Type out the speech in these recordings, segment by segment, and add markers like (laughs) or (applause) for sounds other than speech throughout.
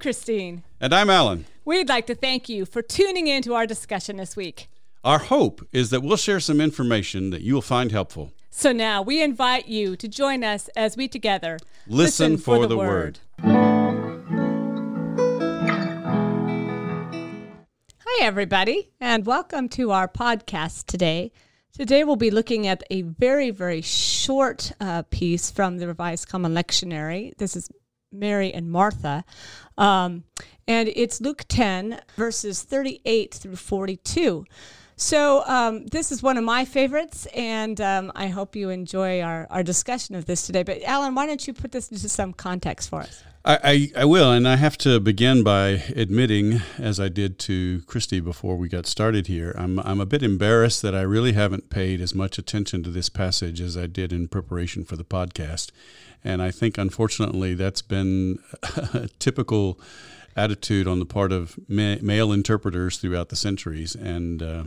Christine. And I'm Alan. We'd like to thank you for tuning in to our discussion this week. Our hope is that we'll share some information that you will find helpful. So now we invite you to join us as we together listen, listen for, for, the, the word. word. Hi, everybody, and welcome to our podcast today. Today we'll be looking at a very, very short uh, piece from the Revised Common Lectionary. This is Mary and Martha. Um, and it's Luke 10, verses 38 through 42. So, um, this is one of my favorites, and um, I hope you enjoy our, our discussion of this today. But, Alan, why don't you put this into some context for us? I, I, I, will, and I have to begin by admitting, as I did to Christy before we got started here, I'm, I'm a bit embarrassed that I really haven't paid as much attention to this passage as I did in preparation for the podcast. And I think, unfortunately, that's been a typical attitude on the part of ma- male interpreters throughout the centuries. And uh,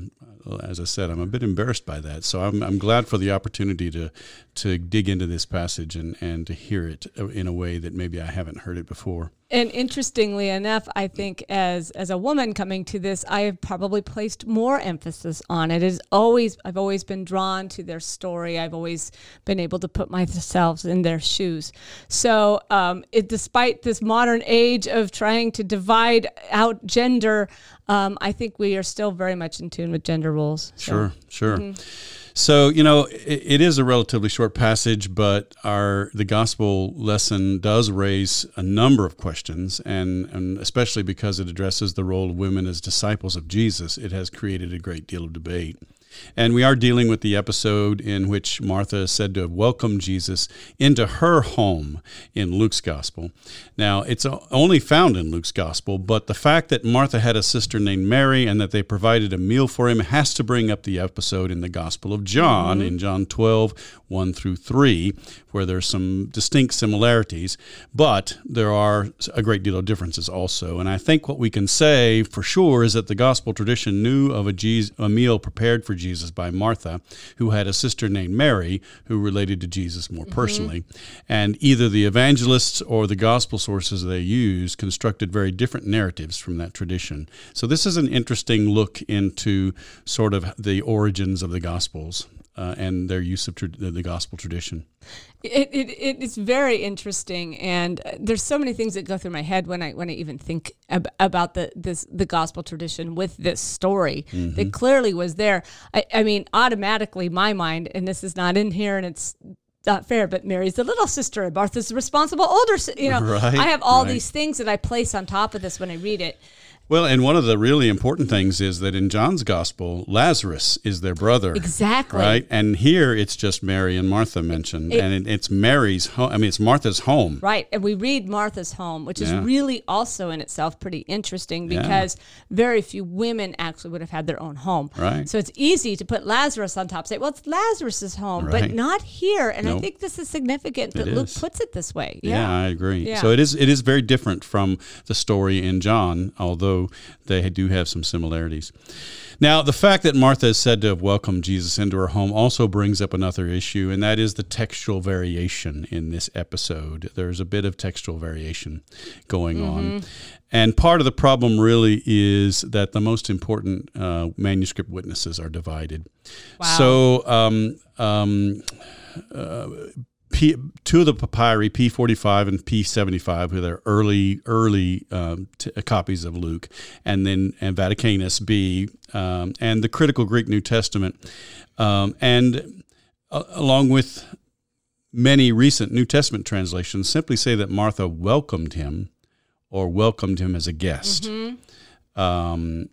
as I said, I'm a bit embarrassed by that. So I'm, I'm glad for the opportunity to to dig into this passage and, and to hear it in a way that maybe I haven't heard it before. And interestingly enough, I think as as a woman coming to this, I have probably placed more emphasis on it. Is always I've always been drawn to their story. I've always been able to put myself in their shoes. So, um, it, despite this modern age of trying to divide out gender, um, I think we are still very much in tune with gender roles. So. Sure, sure. Mm-hmm. So you know, it, it is a relatively short passage, but our the gospel lesson does raise a number of questions, and and especially because it addresses the role of women as disciples of Jesus, it has created a great deal of debate. And we are dealing with the episode in which Martha is said to have welcomed Jesus into her home in Luke's gospel. Now, it's only found in Luke's gospel, but the fact that Martha had a sister named Mary and that they provided a meal for him has to bring up the episode in the gospel of John, mm-hmm. in John 12, 1 through 3, where there's some distinct similarities, but there are a great deal of differences also. And I think what we can say for sure is that the gospel tradition knew of a, Jesus, a meal prepared for Jesus by Martha, who had a sister named Mary who related to Jesus more mm-hmm. personally. And either the evangelists or the gospel sources they use constructed very different narratives from that tradition. So this is an interesting look into sort of the origins of the gospels uh, and their use of tra- the gospel tradition. It, it, it is very interesting, and uh, there's so many things that go through my head when I when I even think ab- about the this the gospel tradition with this story mm-hmm. that clearly was there. I, I mean, automatically my mind, and this is not in here, and it's not fair, but Mary's the little sister, and Martha's the responsible older. You know, (laughs) right, I have all right. these things that I place on top of this when I read it. Well, and one of the really important things is that in John's gospel, Lazarus is their brother. Exactly. Right? And here it's just Mary and Martha mentioned. It, and it, it's Mary's home. I mean, it's Martha's home. Right. And we read Martha's home, which is really also in itself pretty interesting because yeah. very few women actually would have had their own home. Right. So it's easy to put Lazarus on top, say, well, it's Lazarus's home, right. but not here. And nope. I think this is significant that Luke puts it this way. Yeah, yeah I agree. So it is it is very different from the story in John, although although they do have some similarities. Now, the fact that Martha is said to have welcomed Jesus into her home also brings up another issue, and that is the textual variation in this episode. There's a bit of textual variation going mm-hmm. on. And part of the problem really is that the most important uh, manuscript witnesses are divided. Wow. So, um, um, uh, P, two of the papyri, P45 and P75, who are early early um, t- uh, copies of Luke, and then and Vaticanus B, um, and the critical Greek New Testament, um, and uh, along with many recent New Testament translations, simply say that Martha welcomed him, or welcomed him as a guest. Mm-hmm. Um,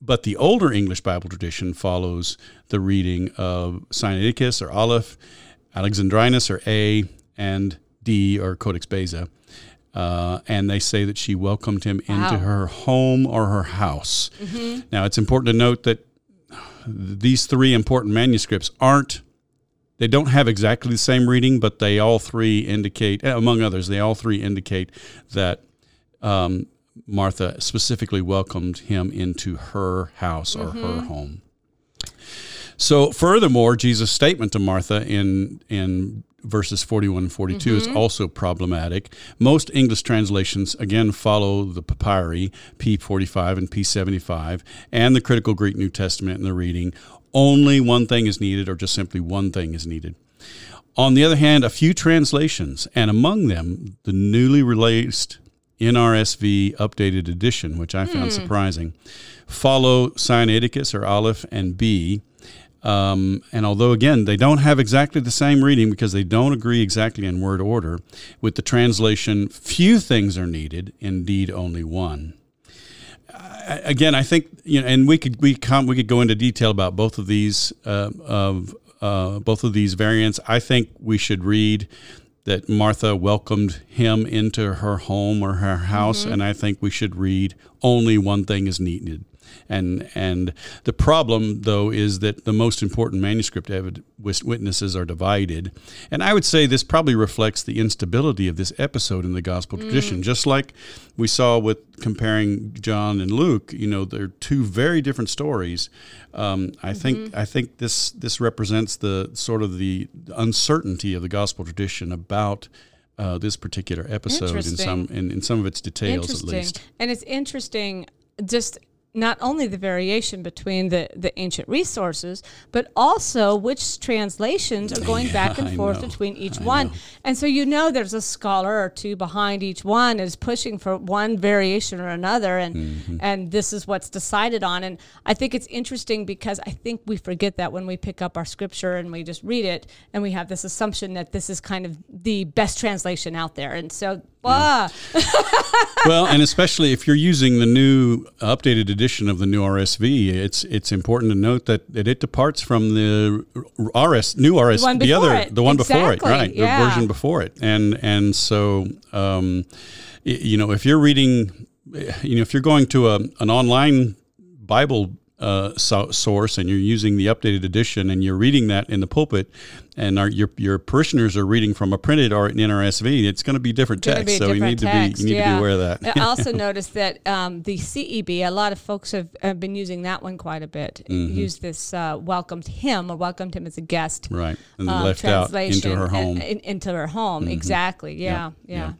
but the older English Bible tradition follows the reading of Sinaiticus or Aleph Alexandrinus or A, and D or Codex Beza. Uh, and they say that she welcomed him wow. into her home or her house. Mm-hmm. Now, it's important to note that these three important manuscripts aren't, they don't have exactly the same reading, but they all three indicate, among others, they all three indicate that um, Martha specifically welcomed him into her house or mm-hmm. her home. So, furthermore, Jesus' statement to Martha in in verses 41 and 42 is mm-hmm. also problematic. Most English translations, again, follow the papyri, P45 and P75, and the critical Greek New Testament in the reading. Only one thing is needed, or just simply one thing is needed. On the other hand, a few translations, and among them the newly released NRSV updated edition, which I found hmm. surprising, follow Sinaiticus or Aleph and B. Um, and although, again, they don't have exactly the same reading because they don't agree exactly in word order, with the translation, few things are needed, indeed only one. I- Again, I think you know, and we could we come we could go into detail about both of these uh, of uh, both of these variants. I think we should read that Martha welcomed him into her home or her house, and I think we should read only one thing is needed. And and the problem though is that the most important manuscript witnesses are divided, and I would say this probably reflects the instability of this episode in the gospel tradition. Just like we saw with comparing John and Luke, you know, they're two very different stories. Um, I think I think this this represents the sort of the uncertainty of the gospel tradition about. Uh, this particular episode in some in, in some of its details at least. And it's interesting just not only the variation between the, the ancient resources, but also which translations are going back and (laughs) I forth know. between each I one. know. And so you know there's a scholar or two behind each one is pushing for one variation or another and Mm-hmm. and this is what's decided on. And I think it's interesting because I think we forget that when we pick up our scripture and we just read it and we have this assumption that this is kind of the best translation out there. And so ah, (laughs) well, and especially if you're using the new updated edition of the new RSV, it's it's important to note that, that it departs from the RS new RS one the other it. the one before it, right? yeah. The version before it, and and so um, you know if you're reading, you know if you're going to a an online Bible uh, so, source and you're using the updated edition and you're reading that in the pulpit, and our, your your parishioners are reading from a printed or an NRSV, it's going to be different text. be so you need to be you need to be aware of that. I also (laughs) noticed that um, the CEB, a lot of folks have, have been using that one quite a bit. Mm-hmm. Used this uh, welcomed him or welcomed him as a guest. Right, and um, left out into her home. Mm-hmm. in- into her home, exactly. Yeah, yeah. yeah.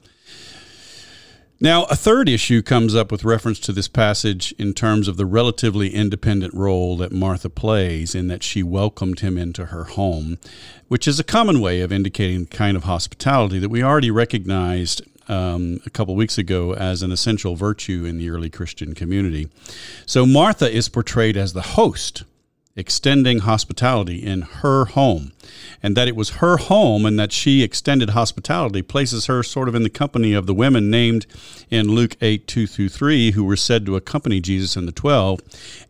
Now, a third issue comes up with reference to this passage in terms of the relatively independent role that Martha plays in that she welcomed him into her home, which is a common way of indicating the kind of hospitality that we already recognized um, a couple weeks ago as an essential virtue in the early Christian community. So, Martha is portrayed as the host extending hospitality in her home. And that it was her home and that she extended hospitality places her sort of in the company of the women named in Luke 8 2 through 3, who were said to accompany Jesus and the 12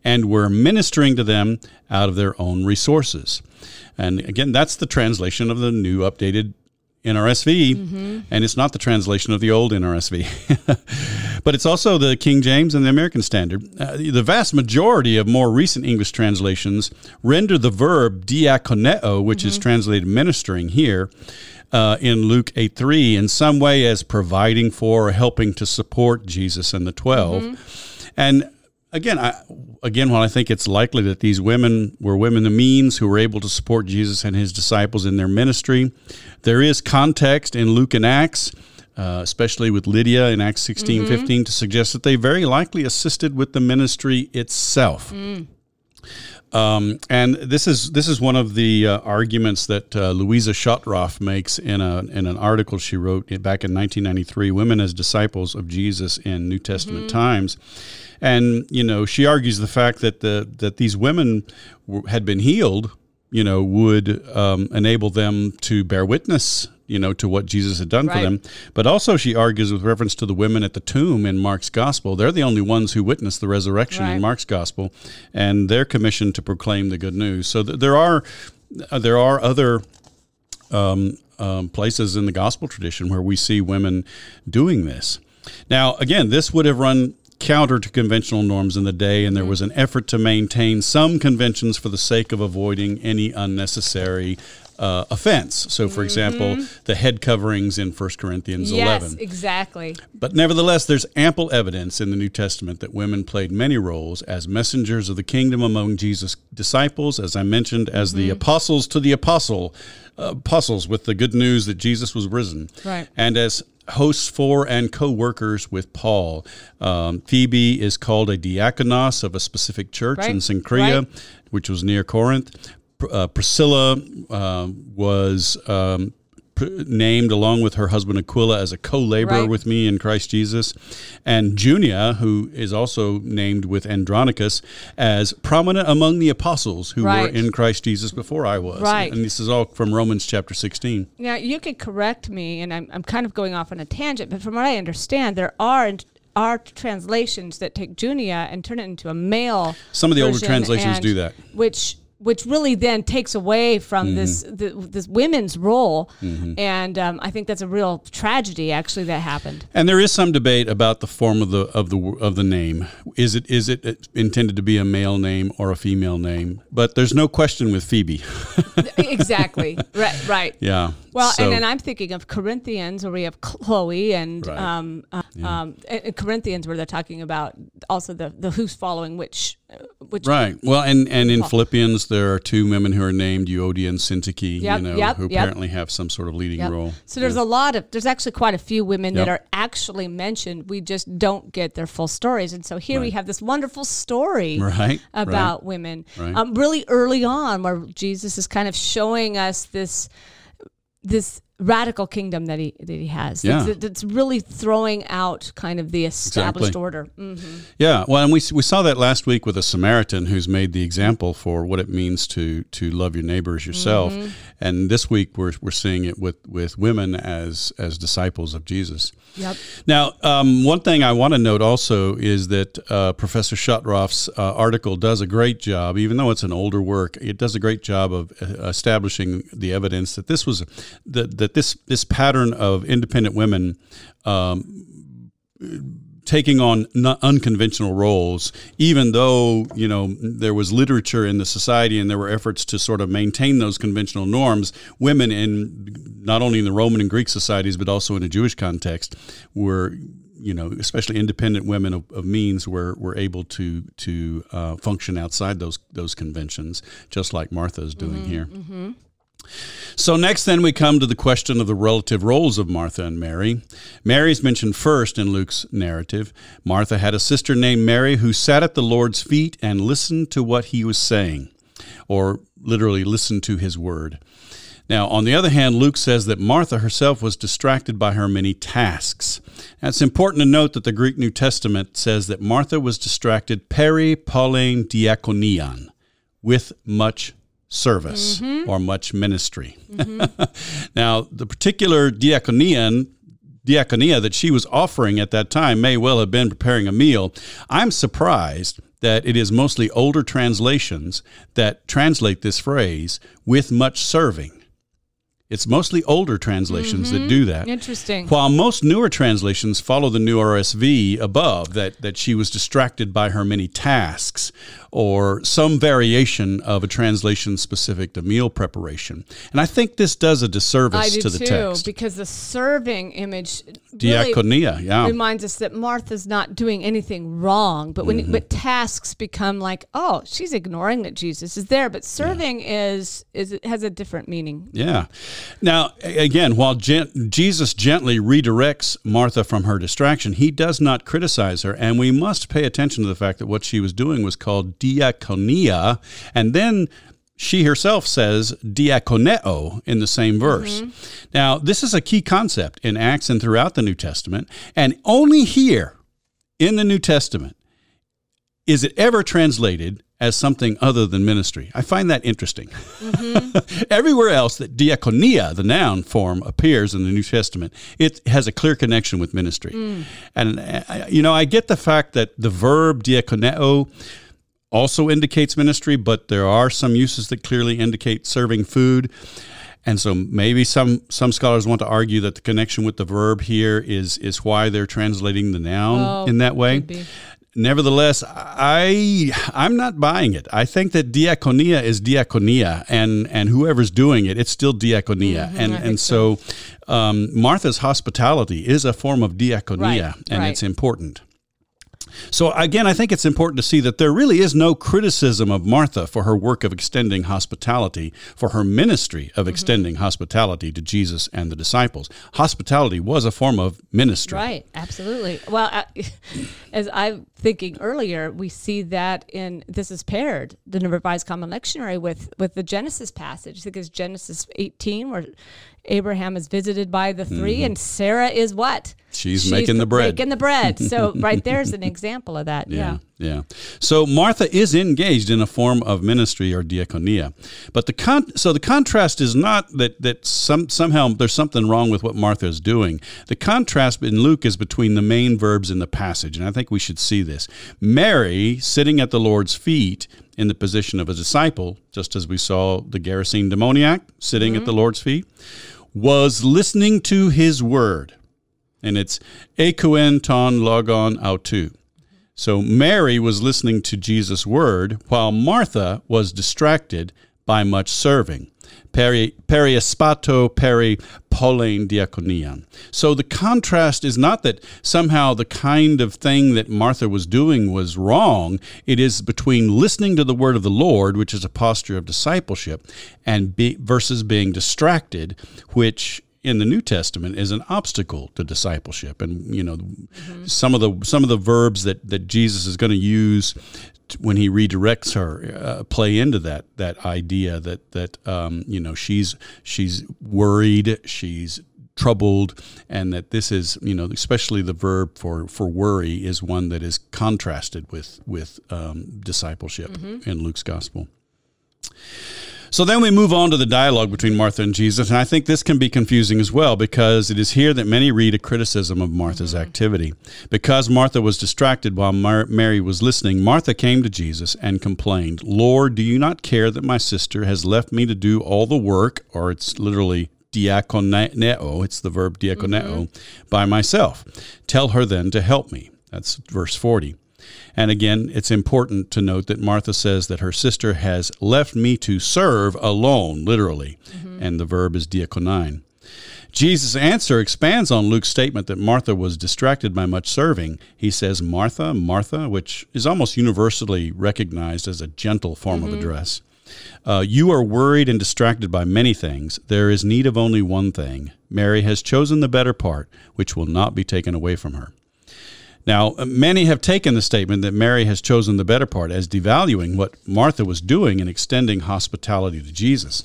and were ministering to them out of their own resources. And again, that's the translation of the new updated NRSV, and it's not the translation of the old NRSV. (laughs) but it's also the King James and the American Standard. Uh, the vast majority of more recent English translations render the verb diakoneo, which is translated ministering here, uh, in Luke 8 3 in some way as providing for or helping to support Jesus and the 12. And again, I, again, while I think it's likely that these women were women of means who were able to support Jesus and his disciples in their ministry, there is context in Luke and Acts. Uh, especially with Lydia in Acts 16 15, to suggest that they very likely assisted with the ministry itself. Um, and this is this is one of the uh, arguments that uh, Louisa Schottroff makes in a in an article she wrote back in 1993, "Women as Disciples of Jesus in New Testament Times," and you know she argues the fact that the that these women w- had been healed, you know, would um, enable them to bear witness. You know, to what Jesus had done for them. But also, she argues with reference to the women at the tomb in Mark's gospel. They're the only ones who witnessed the resurrection in Mark's gospel, and they're commissioned to proclaim the good news. So th- there are uh, there are other um, um, places in the gospel tradition where we see women doing this. Now, again, this would have run counter to conventional norms in the day, and there mm-hmm. was an effort to maintain some conventions for the sake of avoiding any unnecessary uh, offense. So, for example, the head coverings in 1 Corinthians yes, 11. exactly. But nevertheless, there's ample evidence in the New Testament that women played many roles as messengers of the kingdom among Jesus' disciples, as I mentioned, as the apostles to the apostle, uh, apostles with the good news that Jesus was risen, Right. and as hosts for and co-workers with Paul. Um, Phoebe is called a diakonos of a specific church in Right, Cenchrea, right. which was near Corinth. Uh, Priscilla um, was um, named along with her husband Aquila as a co-laborer Right. with me in Christ Jesus, and Junia, who is also named with Andronicus as prominent among the apostles who Right. were in Christ Jesus before I was. Right. And this is all from Romans chapter 16. Now, you could correct me, and I'm, I'm kind of going off on a tangent, but from what I understand, there are are translations that take Junia and turn it into a male. Some of the older translations do that. which which really then takes away from Mm-hmm. this the, this women's role, and um, I think that's a real tragedy actually that happened. And there is some debate about the form of the of the of the name. Is it is it intended to be a male name or a female name? But there's no question with Phoebe. (laughs) exactly. (laughs) Right. Right. yeah. Well, So- and then I'm thinking of Corinthians, where we have Chloe, and Right. um, uh, um, and- and Corinthians, where they're talking about also the, the who's following which, uh, which Right. Well, and, and in Philippians, there are two women who are named Euodia and Syntyche, Yep, you know, yep, who yep. apparently have some sort of leading role. So there's a lot of there's actually quite a few women that are actually mentioned. We just don't get their full stories, and so here we have this wonderful story Right, about women. Right. Um, really early on, where Jesus is kind of showing us this this radical kingdom that he that he has. Yeah. That's, really throwing out kind of the established Exactly. order. Mm. Yeah, well, and we, we saw that last week with a Samaritan who's made the example for what it means to to love your neighbor as yourself, Mm-hmm. and this week we're, we're seeing it with, with women as as disciples of Jesus. Yep. Now, um, one thing I want to note also is that uh, Professor Schottroff's uh, article does a great job, even though it's an older work. It does a great job of uh, establishing the evidence that this was that that this this pattern of independent women. Um, taking on unconventional roles, even though you know there was literature in the society and there were efforts to sort of maintain those conventional norms. Women in not only in the Roman and Greek societies, but also in a Jewish context, were you know, especially independent women of, of means were, were able to to uh, function outside those those conventions, just like Martha is doing here. So next, then we come to the question of the relative roles of Martha and Mary. Mary is mentioned first in Luke's narrative. Martha had a sister named Mary who sat at the Lord's feet and listened to what he was saying, or literally listened to his word. Now, on the other hand, Luke says that Martha herself was distracted by her many tasks. Now, it's important to note that the Greek New Testament says that Martha was distracted peri paulein diakonian, with much service mm-hmm. or much ministry. Mm-hmm. (laughs) now, the particular diakonian diaconia that she was offering at that time may well have been preparing a meal. I'm surprised that it is mostly older translations that translate this phrase with much serving. It's mostly older translations that mm-hmm. do that. Interesting. While most newer translations follow the new RSV above, that, that she was distracted by her many tasks, or some variation of a translation specific to meal preparation. And I think this does a disservice do to the too, text. because the serving image really Diaconia, yeah. reminds us that Martha's not doing anything wrong, but Mm-hmm. when but tasks become like, oh, she's ignoring that Jesus is there, but serving is is has a different meaning. Yeah. Now, again, while gen- Jesus gently redirects Martha from her distraction, he does not criticize her. And we must pay attention to the fact that what she was doing was called diaconia. And then she herself says diakoneo in the same verse. Mm-hmm. Now, this is a key concept in Acts and throughout the New Testament. And only here in the New Testament is it ever translated as something other than ministry. I find that interesting. Mm-hmm. (laughs) Everywhere else that diaconia, the noun form, appears in the New Testament, it has a clear connection with ministry. Mm. And, uh, you know, I get the fact that the verb diakoneo also indicates ministry, but there are some uses that clearly indicate serving food. And so maybe some some scholars want to argue that the connection with the verb here is is why they're translating the noun Oh, in that way. could be. nevertheless, I I'm not buying it. I think that diaconia is diaconia, and and whoever's doing it, it's still diaconia, Mm-hmm, and and so, um, Martha's hospitality is a form of diaconia, Right, and right. it's important. So again, I think it's important to see that there really is no criticism of Martha for her work of extending hospitality, for her ministry Mm-hmm. of extending hospitality to Jesus and the disciples. Hospitality was a form of ministry. Right, absolutely. Well, I, (laughs) as I'm thinking earlier, we see that in this is paired the Revised Common Lectionary with with the Genesis passage. I think it's Genesis 18 where Abraham is visited by the 3 and Sarah is what? Mm-hmm. She's making the bread. Making the bread. So (laughs) right there's an example of that. Yeah. Yeah, yeah. So Martha is engaged in a form of ministry or diaconia, but the con- so the contrast is not that that some somehow there's something wrong with what Martha is doing. The contrast in Luke is between the main verbs in the passage, and I think we should see this. Mary sitting at the Lord's feet in the position of a disciple, just as we saw the Gerasene demoniac sitting at the Lord's feet, was listening to his word, and it's ekoen ton logon autou. So Mary was listening to Jesus' word while Martha was distracted by much serving. Peri periespato peri polein diakonian. So the contrast is not that somehow the kind of thing that Martha was doing was wrong. It is between listening to the word of the Lord, which is a posture of discipleship, and be, versus being distracted, which in the New Testament is an obstacle to discipleship. And you know, mm-hmm. some of the some of the verbs that that Jesus is going to use when he redirects her uh, play into that that idea that that um, you know she's she's worried, she's troubled and that this is you know especially the verb for for worry is one that is contrasted with with um, discipleship in Luke's gospel so then we move on to the dialogue between Martha and Jesus, and I think this can be confusing as well because it is here that many read a criticism of Martha's mm-hmm. activity. Because Martha was distracted while Mar- Mary was listening, Martha came to Jesus and complained, Lord, do you not care that my sister has left me to do all the work, or it's literally diakoneo, it's the verb diakoneo, mm-hmm. by myself? Tell her then to help me. That's verse 40. And again, it's important to note that Martha says that her sister has left me to serve alone, literally, and the verb is diakonein. Jesus' answer expands on Luke's statement that Martha was distracted by much serving. He says, Martha, Martha, which is almost universally recognized as a gentle form of address. Uh, you are worried and distracted by many things. There is need of only one thing. Mary has chosen the better part, which will not be taken away from her. Now, many have taken the statement that Mary has chosen the better part as devaluing what Martha was doing in extending hospitality to Jesus.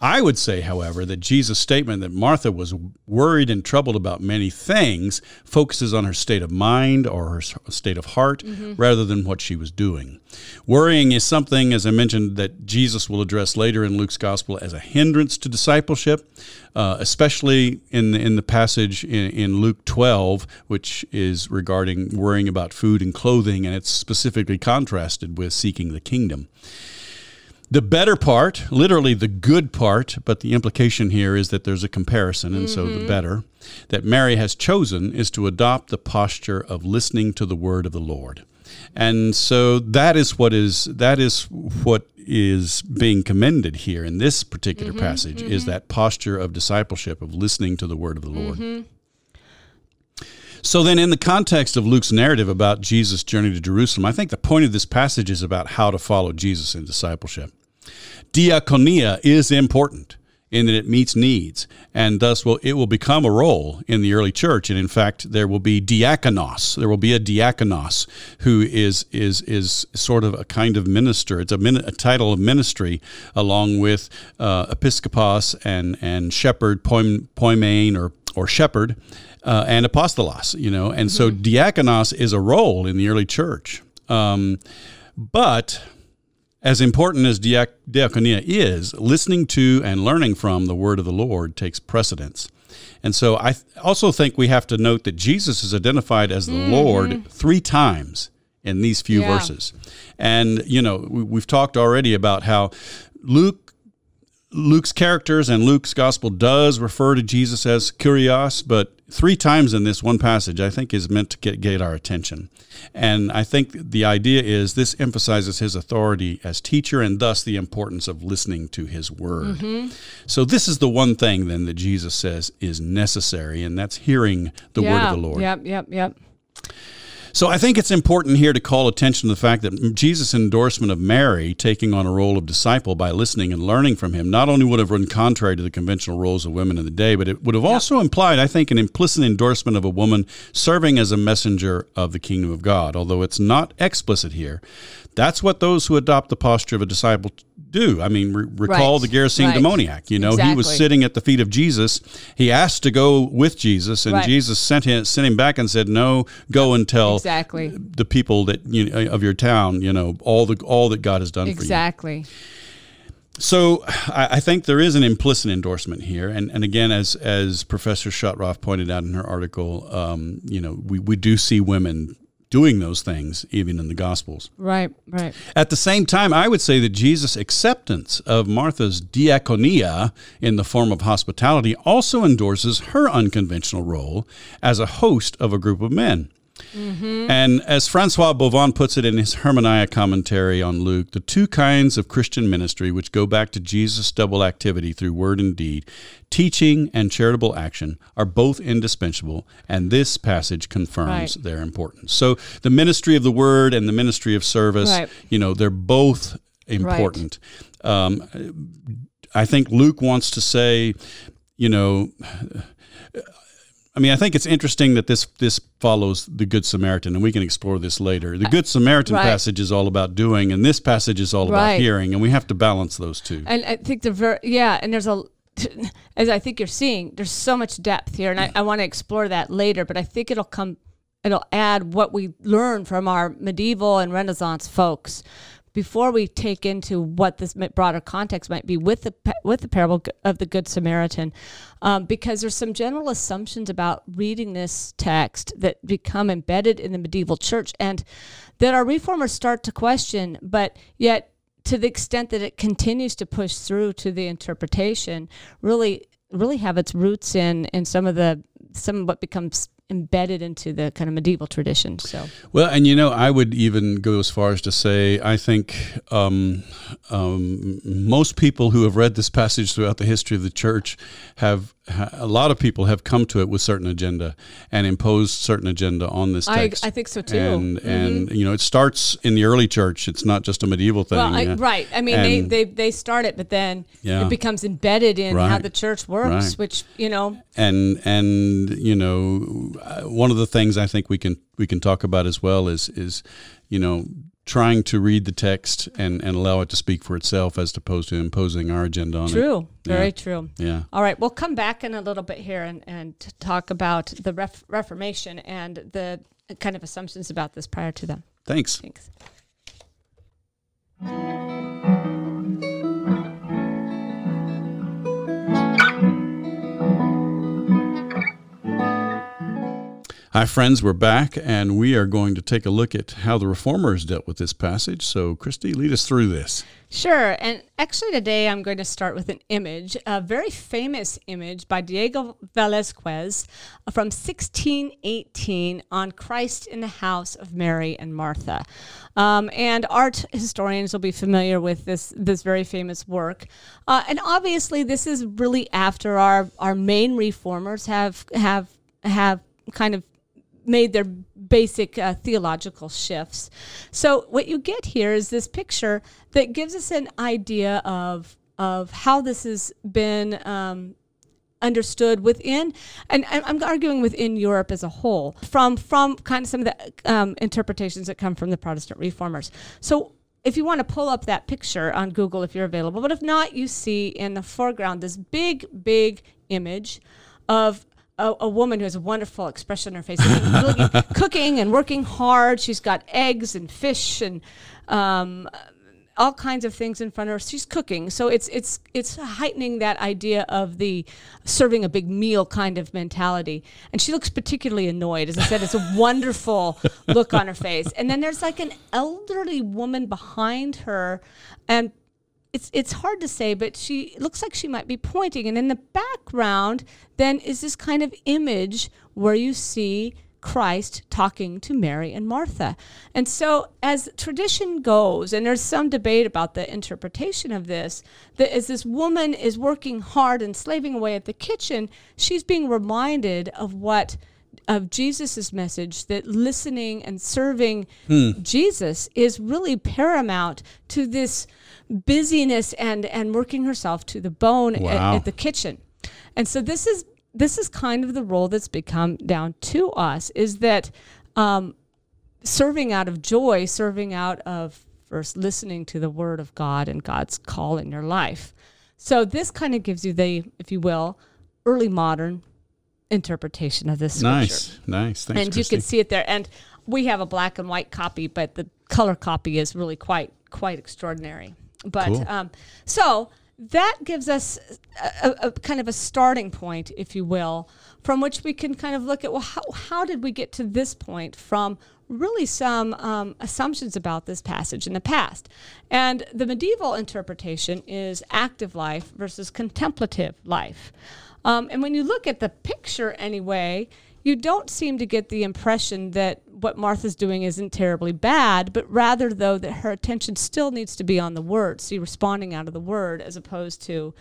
I would say, however, that Jesus' statement that Martha was worried and troubled about many things focuses on her state of mind or her state of heart rather than what she was doing. Worrying is something, as I mentioned, that Jesus will address later in Luke's gospel as a hindrance to discipleship, uh, especially in the, in the passage in, in Luke 12, which is regarding worrying about food and clothing, and it's specifically contrasted with seeking the kingdom. The better part, literally the good part, but the implication here is that there's a comparison, and so the mm-hmm. better that Mary has chosen is to adopt the posture of listening to the word of the Lord. And so that is what is that is what is being commended here in this particular mm-hmm. passage is mm-hmm. that posture of discipleship of listening to the word of the Lord. So then, in the context of Luke's narrative about Jesus' journey to Jerusalem, I think the point of this passage is about how to follow Jesus in discipleship. Diaconia is important in that it meets needs, and thus will it will become a role in the early church. And in fact, there will be diakonos. There will be a diakonos who is is is sort of a kind of minister. It's a, min, a title of ministry, along with uh, episkopos and and shepherd, poim, poimen or or shepherd, uh, and apostolos. You know, and so diakonos is a role in the early church. Um, but as important as diac- diaconia is, listening to and learning from the word of the Lord takes precedence. And so I also think we have to note that Jesus is identified as the mm-hmm. Lord three times in these few Yeah. verses. And, you know, we, we've talked already about how Luke Luke's characters and Luke's gospel does refer to Jesus as Kurios, but three times in this one passage, I think, is meant to get, get our attention. And I think the idea is this emphasizes his authority as teacher and thus the importance of listening to his word. Mm-hmm. So, this is the one thing then that Jesus says is necessary, and that's hearing the yeah. word of the Lord. Yep, yep, yep. So I think it's important here to call attention to the fact that Jesus' endorsement of Mary taking on a role of disciple by listening and learning from him not only would have run contrary to the conventional roles of women in the day, but it would have also implied, I think, an implicit endorsement of a woman serving as a messenger of the kingdom of God. Although it's not explicit here, that's what those who adopt the posture of a disciple do. I mean, re- recall Right. the Gerasene Right. demoniac. You know, he was sitting at the feet of Jesus. He asked to go with Jesus, and Right. Jesus sent him sent him back and said, "No, go and tell Exactly. the people that you know, of your town, you know, all the all that God has done for you." Exactly. So I, think there is an implicit endorsement here, and and again, as as Professor Schottroff pointed out in her article, um, you know, we we do see women doing those things even in the Gospels. Right, right. At the same time, I would say that Jesus' acceptance of Martha's diaconia in the form of hospitality also endorses her unconventional role as a host of a group of men. And as Francois Bovon puts it in his Hermeneia commentary on Luke, the two kinds of Christian ministry which go back to Jesus' double activity through word and deed, teaching and charitable action, are both indispensable, and this passage confirms Right. their importance. So the ministry of the word and the ministry of service, Right. you know, they're both important. Um, I think Luke wants to say, you know, I mean, I think it's interesting that this this follows the Good Samaritan, and we can explore this later. The Good Samaritan Right. passage is all about doing, and this passage is all about hearing, and we have to balance those two. And I think the ver- yeah, and there's a (laughs) as I think you're seeing, there's so much depth here, and I, I want to explore that later. But I think it'll come, it'll add what we learn from our medieval and Renaissance folks before we take into what this broader context might be with the with the parable of the Good Samaritan, um, because there's some general assumptions about reading this text that become embedded in the medieval church, and that our reformers start to question, but yet to the extent that it continues to push through to the interpretation, really, really have its roots in in some of the some of what becomes embedded into the kind of medieval tradition. So Well, and you know, I would even go as far as to say I think um, um, most people who have read this passage throughout the history of the church have ha- a lot of people have come to it with certain agenda and imposed certain agenda on this I, text. I think so too. and and you know, it starts in the early church. It's not just a medieval thing. well, I, yeah. right. I mean, they, And- they they start it, but then Yeah. it becomes embedded in how the church works, Right. which you know, and and you know uh, one of the things I think we can we can talk about as well is is you know trying to read the text and and allow it to speak for itself as opposed to imposing our agenda on it. true, very Yeah. true. Yeah. All right, we'll come back in a little bit here and, and talk about the ref- Reformation and the kind of assumptions about this prior to them. Thanks. Thanks. Hi friends, we're back and we are going to take a look at how the reformers dealt with this passage. So Christy, lead us through this. Sure. And actually, today I'm going to start with an image, a very famous image by Diego Velazquez from 1618 on Christ in the house of Mary and Martha. Um, and art historians will be familiar with this, this very famous work. Uh, and obviously, this is really after our, our main reformers have, have, have kind of made their basic uh, theological shifts. So what you get here is this picture that gives us an idea of of how this has been um, understood within, and I'm arguing within Europe as a whole, from from kind of some of the um, interpretations that come from the Protestant reformers. So. If you want to pull up that picture on Google, if you're available, but if not, you see in the foreground this big, big image of a, a woman who has a wonderful expression on her face, (laughs) cooking and working hard. She's got eggs and fish and um, all kinds of things in front of her. She's cooking, so it's it's it's heightening that idea of the serving a big meal kind of mentality. And she looks particularly annoyed. As I said, it's a (laughs) wonderful look on her face. And then there's like an elderly woman behind her, and it's it's hard to say, but she looks like she might be pointing. And in the background, then is this kind of image where you see Christ talking to Mary and Martha. And so, as tradition goes, and there's some debate about the interpretation of this, that as this woman is working hard and slaving away at the kitchen, she's being reminded of what of Jesus' message that listening and serving hmm. Jesus is really paramount to this busyness and and working herself to the bone wow. at, at the kitchen. And so this is this is kind of the role that's become down to us is that um, serving out of joy, serving out of first listening to the word of God and God's call in your life. So this kind of gives you the, if you will, early modern interpretation of this scripture. Nice, nice. Thanks, and Christy. you can see it there. And we have a black and white copy, but the color copy is really quite quite extraordinary. But cool. um, so that gives us a, a, kind of a starting point, if you will, from which we can kind of look at well, how, how did we get to this point from really some um, assumptions about this passage in the past? And the medieval interpretation is active life versus contemplative life. Um, and when you look at the picture, anyway, you don't seem to get the impression that what Martha's doing isn't terribly bad, but rather, though, that her attention still needs to be on the word. See, responding out of the word as opposed to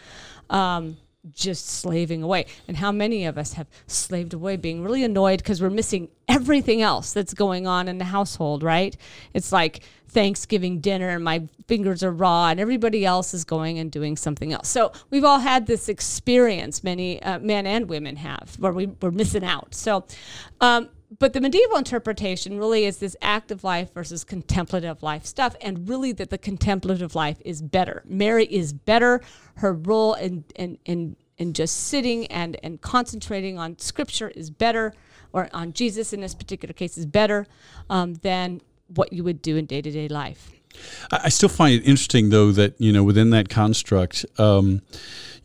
um, just slaving away. And how many of us have slaved away, being really annoyed because we're missing everything else that's going on in the household, right? It's like Thanksgiving dinner and my fingers are raw and everybody else is going and doing something else. So we've all had this experience, many uh, men and women have, where we, we're missing out. So, um, but the medieval interpretation really is this active life versus contemplative life stuff, and really that the contemplative life is better. Mary is better. Her role in in in, in just sitting and and concentrating on Scripture is better, or on Jesus in this particular case is better um, than what you would do in day to day life. I still find it interesting, though, that you know within that construct, um,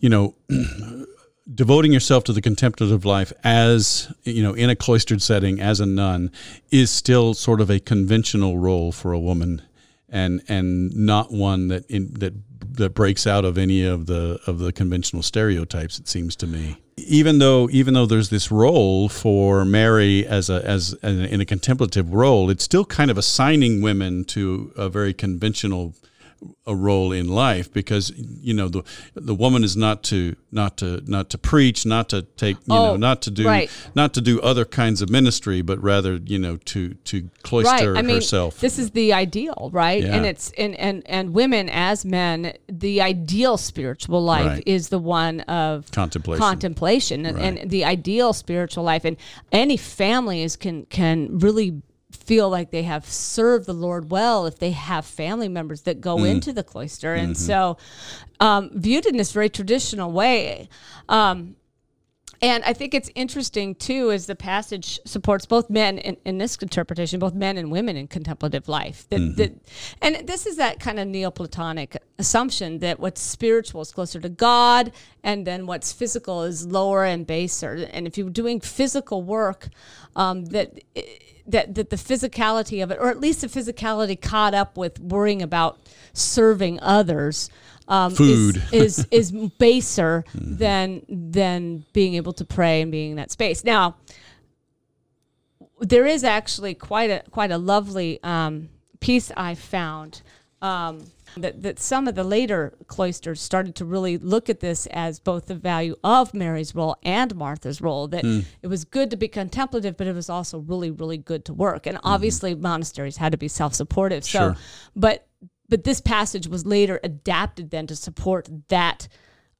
you know. (clears throat) devoting yourself to the contemplative life as you know in a cloistered setting as a nun is still sort of a conventional role for a woman and and not one that in, that that breaks out of any of the of the conventional stereotypes it seems to me. Even though even though there's this role for Mary as a as, as a, in a contemplative role it's still kind of assigning women to a very conventional a role in life because you know the the woman is not to not to not to preach not to take you oh, know not to do right. not to do other kinds of ministry but rather you know to to cloister right. I herself this is the ideal right yeah. and it's and, and and women as men the ideal spiritual life right. is the one of contemplation contemplation and, and the ideal spiritual life and any families can can really feel like they have served the Lord well if they have family members that go mm. into the cloister. And mm-hmm. so, um, viewed in this very traditional way. Um, and I think it's interesting too, as the passage supports both men in, in, this interpretation, both men and women in contemplative life. That, mm-hmm. that, and this is that kind of Neoplatonic assumption that what's spiritual is closer to God, and then what's physical is lower and baser. And if you're doing physical work, um, that that that the physicality of it, or at least the physicality caught up with worrying about serving others, um, food is (laughs) is, is baser (laughs) mm-hmm. than than being able to pray and being in that space. Now, there is actually quite a quite a lovely um, piece I found. Um, that, that some of the later cloisters started to really look at this as both the value of Mary's role and Martha's role. That mm. it was good to be contemplative, but it was also really, really good to work. And mm-hmm. obviously, mm-hmm. monasteries had to be self-supportive. So, sure. but but this passage was later adapted then to support that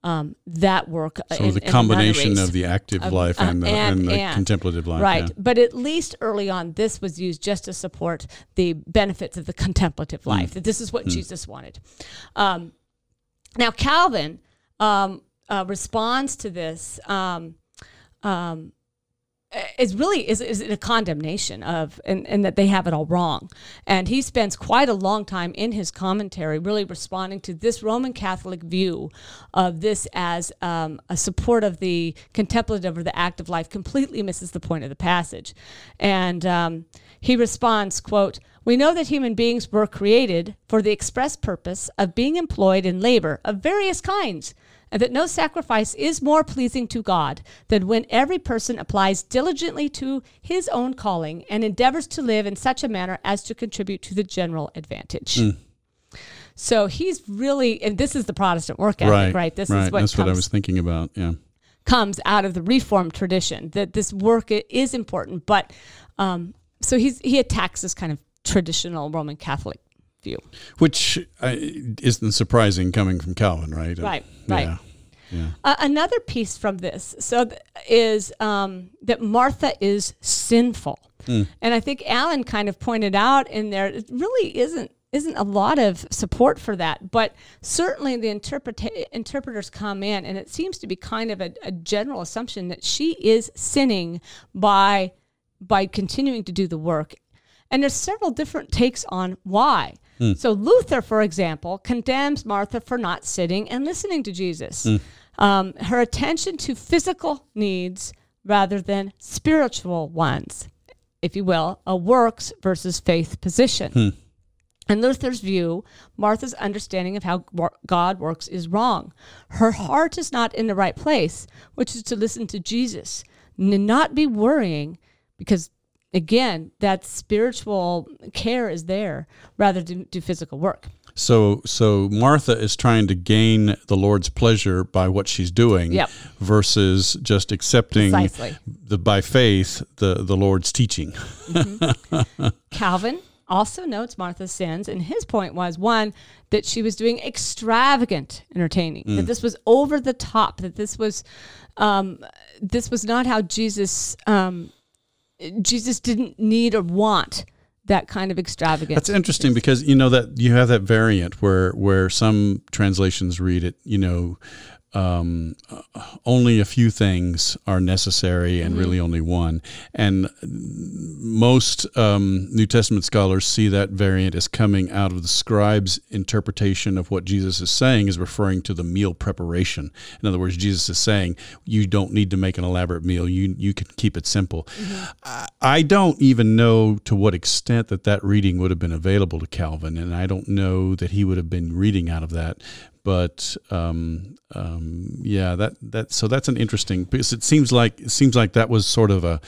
um, that work. So in, the combination of the active of, life and, uh, the, and, and the and, contemplative life. Right. Yeah. But at least early on, this was used just to support the benefits of the contemplative life, mm. that this is what mm. Jesus wanted. Um, now, Calvin um, uh, responds to this um, um, is really is, is a condemnation of and, and that they have it all wrong. And he spends quite a long time in his commentary really responding to this roman catholic view of this as um, a support of the contemplative or the active life completely misses the point of the passage. And um, he responds quote we know that human beings were created for the express purpose of being employed in labor of various kinds and that no sacrifice is more pleasing to God than when every person applies diligently to his own calling and endeavors to live in such a manner as to contribute to the general advantage. Mm. So he's really, and this is the Protestant work ethic, right? right? This right. is what that's comes, what I was thinking about. Yeah, comes out of the Reformed tradition that this work is important, but um, so he's he attacks this kind of traditional Roman Catholic view. Which uh, isn't surprising coming from Calvin, right? Right, right. Yeah. Yeah. Uh, another piece from this so th- is um, that Martha is sinful, mm. and I think Alan kind of pointed out in there it really isn't isn't a lot of support for that, but certainly the interpreta- interpreters come in, and it seems to be kind of a, a general assumption that she is sinning by by continuing to do the work and there's several different takes on why. Mm. So Luther, for example, condemns Martha for not sitting and listening to Jesus. Mm. Um, her attention to physical needs rather than spiritual ones, if you will, a works versus faith position. Mm. In Luther's view, Martha's understanding of how God works is wrong. Her heart is not in the right place, which is to listen to Jesus, and not be worrying because again, that spiritual care is there rather than do physical work. So, so Martha is trying to gain the Lord's pleasure by what she's doing, yep. versus just accepting Precisely. the by faith the the Lord's teaching. Mm-hmm. (laughs) Calvin also notes Martha's sins, and his point was one that she was doing extravagant entertaining, mm. that this was over the top, that this was um, this was not how Jesus um, Jesus didn't need or want that kind of extravagance. That's interesting because you know that you have that variant where where some translations read it, you know, um, only a few things are necessary and mm-hmm. really only one. And most um, New Testament scholars see that variant as coming out of the scribe's interpretation of what Jesus is saying is referring to the meal preparation. In other words, Jesus is saying you don't need to make an elaborate meal. You you can keep it simple. Mm-hmm. I, I don't even know to what extent that that reading would have been available to Calvin, and I don't know that he would have been reading out of that but um, um, yeah, that that so that's an interesting because it seems like it seems like that was sort of a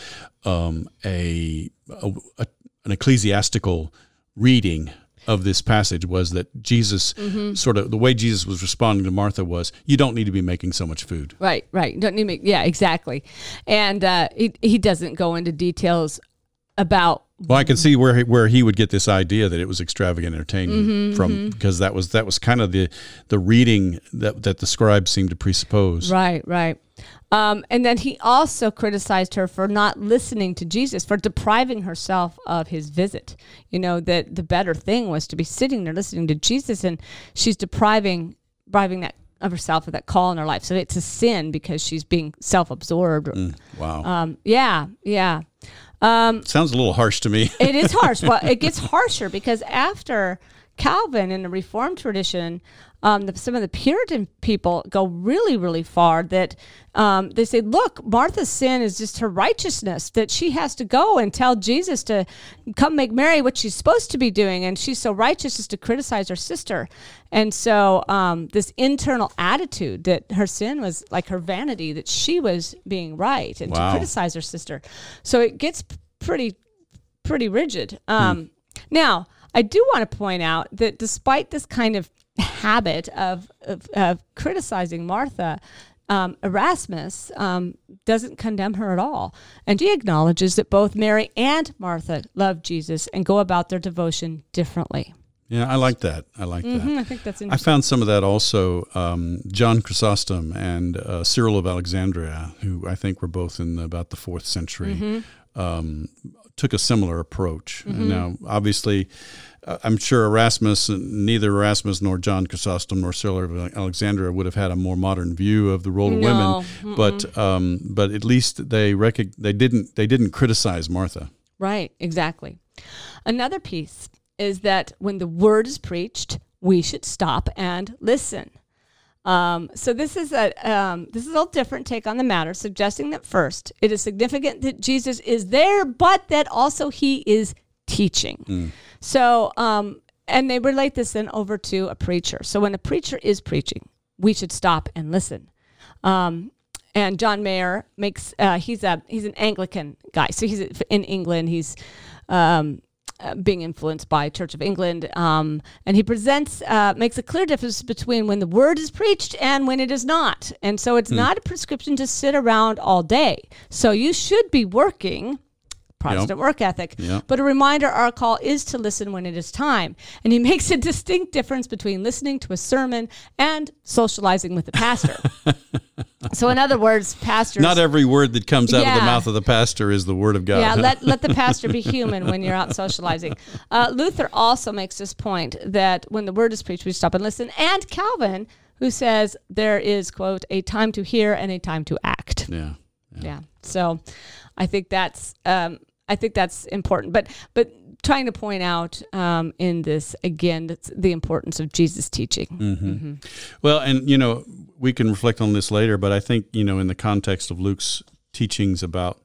um, a, a, a, an ecclesiastical reading of this passage was that Jesus mm-hmm. sort of the way Jesus was responding to Martha was you don't need to be making so much food. Right, right. Don't need to make yeah, exactly. And uh, he he doesn't go into details about well, I can see where he, where he would get this idea that it was extravagant entertainment mm-hmm, from mm-hmm. because that was that was kind of the the reading that that the scribe seemed to presuppose. Right, right. Um, and then he also criticized her for not listening to Jesus, for depriving herself of his visit. You know that the better thing was to be sitting there listening to Jesus, and she's depriving depriving that of herself of that call in her life. So it's a sin because she's being self-absorbed. Mm, wow. Um, yeah, yeah. Um, Sounds a little harsh to me. it is harsh. but it gets (laughs) harsher because after Calvin in the Reformed tradition, um, the, some of the Puritan people go really, really far that um, they say, look, Martha's sin is just her righteousness, that she has to go and tell Jesus to come make Mary what she's supposed to be doing. And she's so righteous as to criticize her sister. And so, um, this internal attitude that her sin was like her vanity, that she was being right and wow. to criticize her sister. So it gets pretty, pretty rigid. Um, hmm. Now, I do want to point out that despite this kind of habit of, of, of criticizing Martha, um, Erasmus um, doesn't condemn her at all. And he acknowledges that both Mary and Martha love Jesus and go about their devotion differently. Yeah, I like that. I like mm-hmm, that. I think that's interesting. I found some of that also. Um, John Chrysostom and uh, Cyril of Alexandria, who I think were both in about the fourth century, mm-hmm um, took a similar approach. Now, obviously, uh, I'm sure Erasmus, neither Erasmus nor John Chrysostom nor Cyril of Alexandria would have had a more modern view of the role of No, women, but um, but at least they recog- they didn't they didn't criticize Martha. Right, exactly. Another piece is that when the word is preached, we should stop and listen. Um, so this is a um, this is a little different take on the matter, suggesting that first it is significant that Jesus is there, but that also he is teaching. So um, and they relate this then over to a preacher. So when a preacher is preaching, we should stop and listen. Um, and John Mayer makes uh, he's a he's an Anglican guy, so he's in England. He's um, uh, being influenced by Church of England, um, and he presents uh, makes a clear difference between when the word is preached and when it is not. And so it's not a prescription to sit around all day. So you should be working. Protestant work ethic. Yeah. But a reminder our call is to listen when it is time. And he (laughs) makes a distinct difference between listening to a sermon and socializing with the pastor. (laughs) so, in other words, pastors. Not every word that comes out of the mouth of the pastor is the word of God. yeah, (laughs) let, let the pastor be human when you're out socializing. Uh, Luther also makes this point that when the word is preached, we stop and listen. And Calvin, who says there is, quote, a time to hear and a time to act. yeah. Yeah. So I think that's um, I think that's important. But but trying to point out um, in this again that's the importance of Jesus teaching. Mm-hmm. Well, and you know, we can reflect on this later, but I think you know, in the context of Luke's teachings about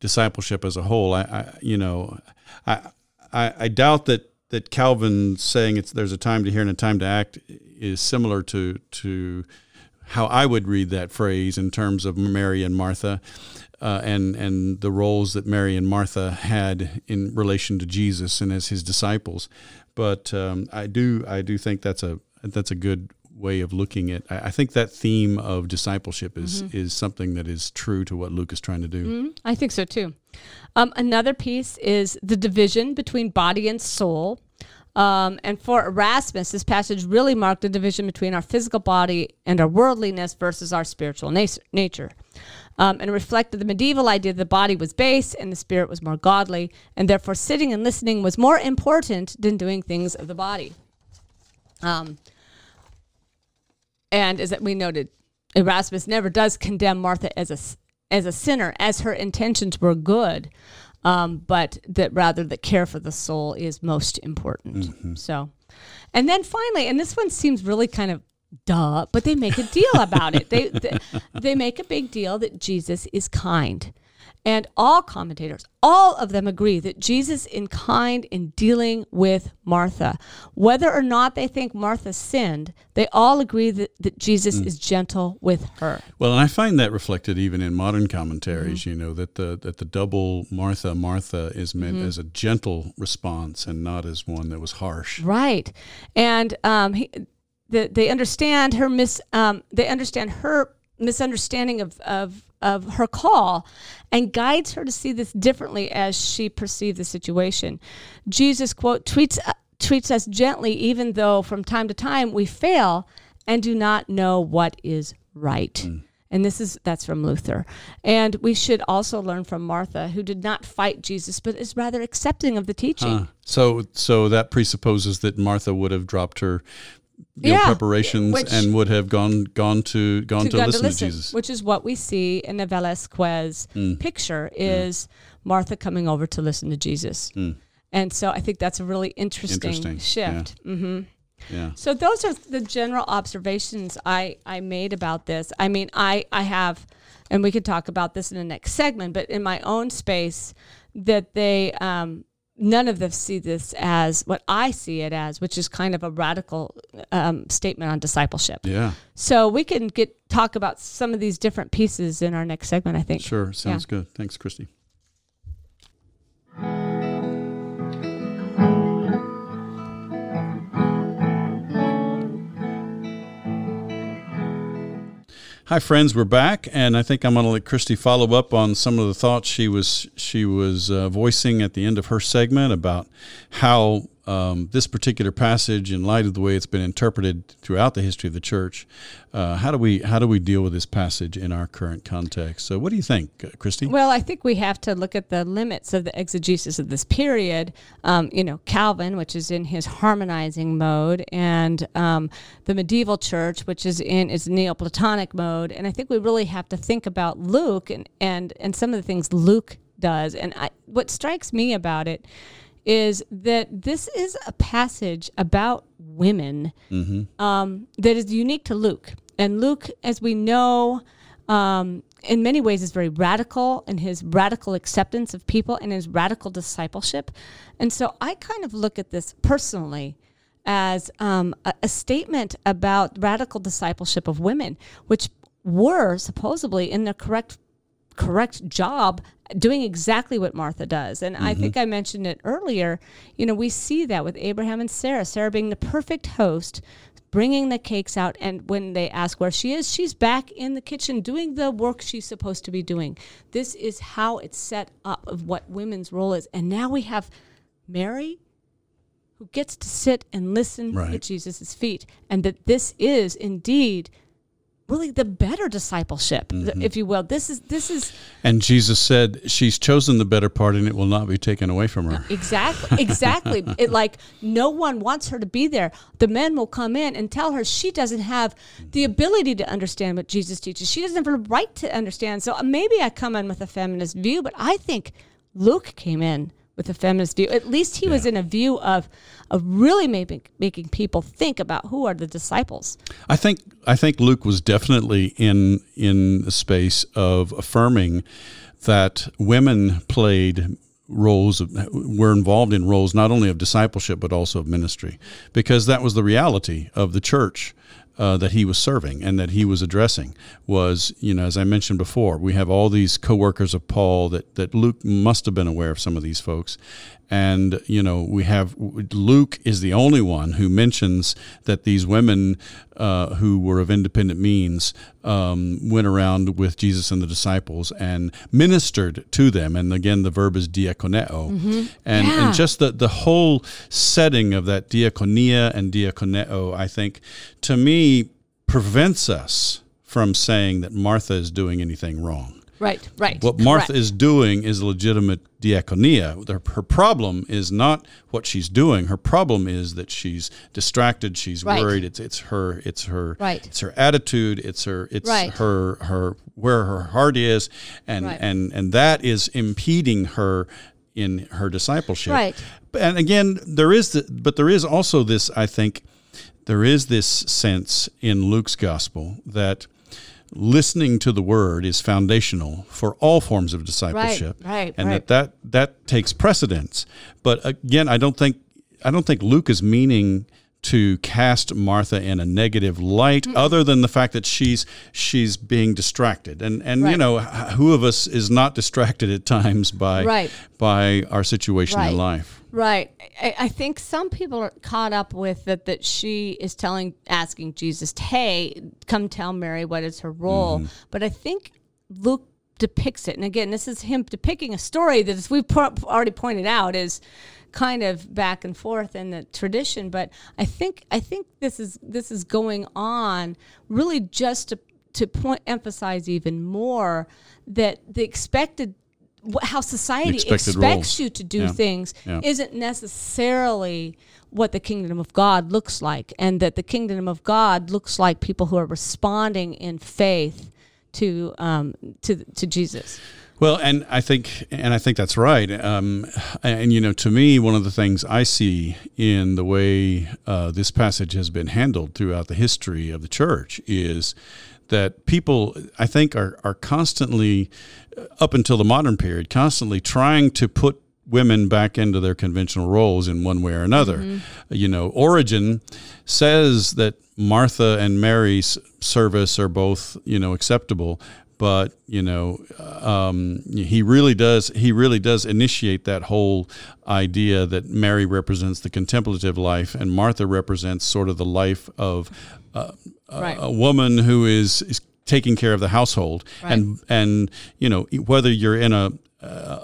discipleship as a whole, I, I you know, I, I I doubt that that Calvin saying it's there's a time to hear and a time to act is similar to to how I would read that phrase in terms of Mary and Martha. Uh, and and the roles that Mary and Martha had in relation to Jesus and as his disciples, but um, I do I do think that's a that's a good way of looking at. I, I think that theme of discipleship is is something that is true to what Luke is trying to do. Mhm, I think so too. Um, another piece is the division between body and soul. Um, and for Erasmus, this passage really marked the division between our physical body and our worldliness versus our spiritual nas- nature. Um, and reflected the medieval idea that the body was base and the spirit was more godly, and therefore sitting and listening was more important than doing things of the body. Um, and as we noted, Erasmus never does condemn Martha as a as a sinner, as her intentions were good, um, but that rather the care for the soul is most important. So, and then finally, and this one seems really kind of duh, but they make a deal about it. They, they they make a big deal that Jesus is kind. And all commentators, all of them agree that Jesus is kind in dealing with Martha. Whether or not they think Martha sinned, they all agree that, that Jesus is gentle with her. Well, and I find that reflected even in modern commentaries. Mm-hmm. You know that the that the double Martha Martha is meant Mm-hmm. as a gentle response and not as one that was harsh. Right, and um, he, the, they understand her mis. Um, they understand her misunderstanding of, of of her call, and guides her to see this differently as she perceived the situation. Jesus quote treats uh, treats us gently, even though from time to time we fail and do not know what is right. And this is that's from Luther. And we should also learn from Martha, who did not fight Jesus, but is rather accepting of the teaching. Huh. So so that presupposes that Martha would have dropped her Yeah, preparations which- and would have gone gone to gone to, God listen to, Jesus. which is what we see in the Velasquez Hmm. picture is Martha coming over to listen to Jesus. And so I think that's a really interesting. Interesting, shift. hmm Yeah. So those are the general observations I, I made about this. I mean, I, I have, and we could talk about this in the next segment, but in my own space, that they, um, none of them see this as what I see it as, which is kind of a radical um, statement on discipleship. Yeah. So we can get talk about some of these different pieces in our next segment. I think. Sure. Sounds good. Thanks, Christy. Hi, friends. We're back, and I think I'm going to let Christy follow up on some of the thoughts she was she was uh, voicing at the end of her segment about how um, this particular passage in light of the way it's been interpreted throughout the history of the church. Uh, how do we how do we deal with this passage in our current context? So, what do you think, uh, Christy? Well, I think we have to look at the limits of the exegesis of this period. Um, you know, Calvin, which is in his harmonizing mode, and um, the medieval church, which is in its Neoplatonic mode. And I think we really have to think about Luke and and and some of the things Luke does. And I, what strikes me about it is that this is a passage about women mm-hmm. um, that is unique to Luke. And Luke, as we know, um, in many ways is very radical in his radical acceptance of people and his radical discipleship. And so I kind of look at this personally as um, a, a statement about radical discipleship of women, which were supposedly in the correct correct job doing exactly what Martha does. And mm-hmm. I think I mentioned it earlier. You know, we see that with Abraham and Sarah, Sarah being the perfect host, bringing the cakes out. And when they ask where she is, she's back in the kitchen doing the work she's supposed to be doing. This is how it's set up of what women's role is. And now we have Mary who gets to sit and listen right. at Jesus' feet. And that this is indeed really the better discipleship, mm-hmm. if you will. This is this is And Jesus said she's chosen the better part and it will not be taken away from her. Exactly. Exactly. (laughs) it like no one wants her to be there. The men will come in and tell her she doesn't have the ability to understand what Jesus teaches. She doesn't have the right to understand. So maybe I come in with a feminist view, but I think Luke came in with a feminist view. At least he yeah. was in a view of of really making making people think about who are the disciples. I think I think Luke was definitely in in the space of affirming that women played roles of, were involved in roles not only of discipleship but also of ministry because that was the reality of the church uh, that he was serving and that he was addressing was, you know, as I mentioned before, we have all these co-workers of Paul that, that Luke must have been aware of some of these folks. And, you know, we have Luke is the only one who mentions that these women uh, who were of independent means um, went around with Jesus and the disciples and ministered to them. And again, the verb is diakoneo. Mm-hmm. And, yeah. and just the, the whole setting of that diakonia and diakoneo, I think, to me, prevents us from saying that Martha is doing anything wrong. Right, right. What Martha Correct. is doing is legitimate diaconia. Her problem is not what she's doing. Her problem is that she's distracted. She's right. worried. It's it's her it's her right. it's her attitude. It's her it's right. her her where her heart is, and right. and and that is impeding her in her discipleship. Right. And again, there is the, but there is also this. I think there is this sense in Luke's gospel that listening to the word is foundational for all forms of discipleship right, right, and right. that, that that takes precedence but again i don't think i don't think luke is meaning to cast Martha in a negative light, mm other than the fact that she's she's being distracted, and and right. you know who of us is not distracted at times by right. by our situation in life. Right. I, I, think some people are caught up with that that she is telling asking Jesus, "Hey, come tell Mary what is her role." mm But I think Luke depicts it, and again, this is him depicting a story that, as we've already pointed out, is kind of back and forth in the tradition. But I think I think this is this is going on really just to to point emphasize even more that the expected how society expects roles. you to do yeah. things yeah. isn't necessarily what the kingdom of God looks like, and that the kingdom of God looks like people who are responding in faith to um, to to Jesus. Well, and I think, and I think that's right. Um, and you know, to me, one of the things I see in the way uh, this passage has been handled throughout the history of the church is that people, I think, are are constantly, up until the modern period, constantly trying to put women back into their conventional roles in one way or another. Mm-hmm. You know, Origen says that Martha and Mary's service are both, you know, acceptable, but you know um, he really does he really does initiate that whole idea that Mary represents the contemplative life and Martha represents sort of the life of uh, right. a, a, woman who is, is taking care of the household right. and and you know whether you're in a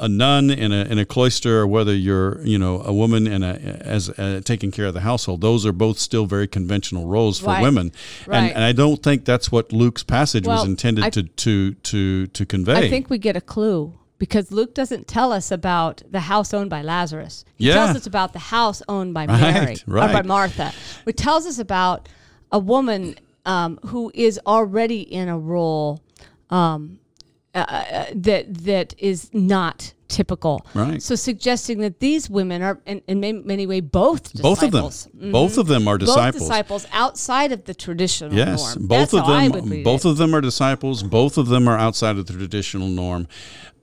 a nun in a in a cloister or whether you're you know a woman in a as uh, taking care of the household those are both still very conventional roles for Right. women Right. and, and I don't think that's what Luke's passage was intended I- to to to to convey I think we get a clue because Luke doesn't tell us about the house owned by Lazarus. He Yeah. tells us about the house owned by (laughs) Right, Mary or by. Martha. which tells us about a woman um, who is already in a role um, uh, uh, that that is not typical. Right. So suggesting that these women are, in, in many, ways, both both of them disciples. Mhm. both of them are Both disciples disciples outside of the traditional Yes, norm. both That's of them. Both it. of them are disciples. Both of them are outside of the traditional norm.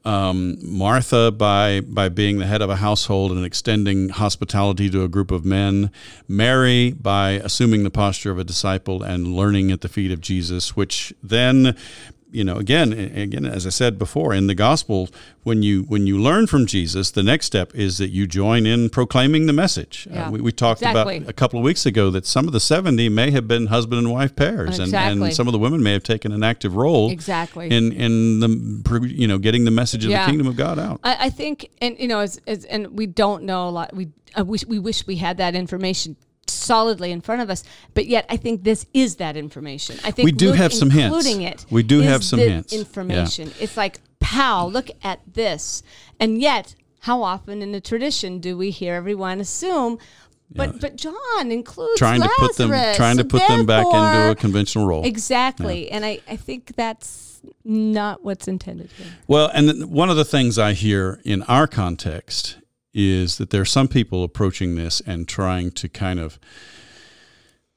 Um, Martha, by by being the head of a household and extending hospitality to a group of men. Mary, by assuming the posture of a disciple and learning at the feet of Jesus, which then. You know, again, again, as I said before, in the gospel, when you when you learn from Jesus, the next step is that you join in proclaiming the message. Yeah. Uh, we, we talked Exactly. about a couple of weeks ago that some of the seventy may have been husband and wife pairs, and, Exactly. and some of the women may have taken an active role Exactly. in in the you know getting the message of Yeah. the kingdom of God out. I, I think, and you know, as, as and we don't know a lot. We I wish we wish we had that information solidly in front of us, but yet I think this is that information. I think We do have some hints. including it. We do have some hints. Yeah. Information. It's like, pow, look at this, and yet. How often in the tradition do we hear everyone assume, but but John includes Trying to put them trying to put them back into a conventional role. exactly, and I I think that's not what's intended here. Well, and one of the things I hear in our context is that there are some people approaching this and trying to kind of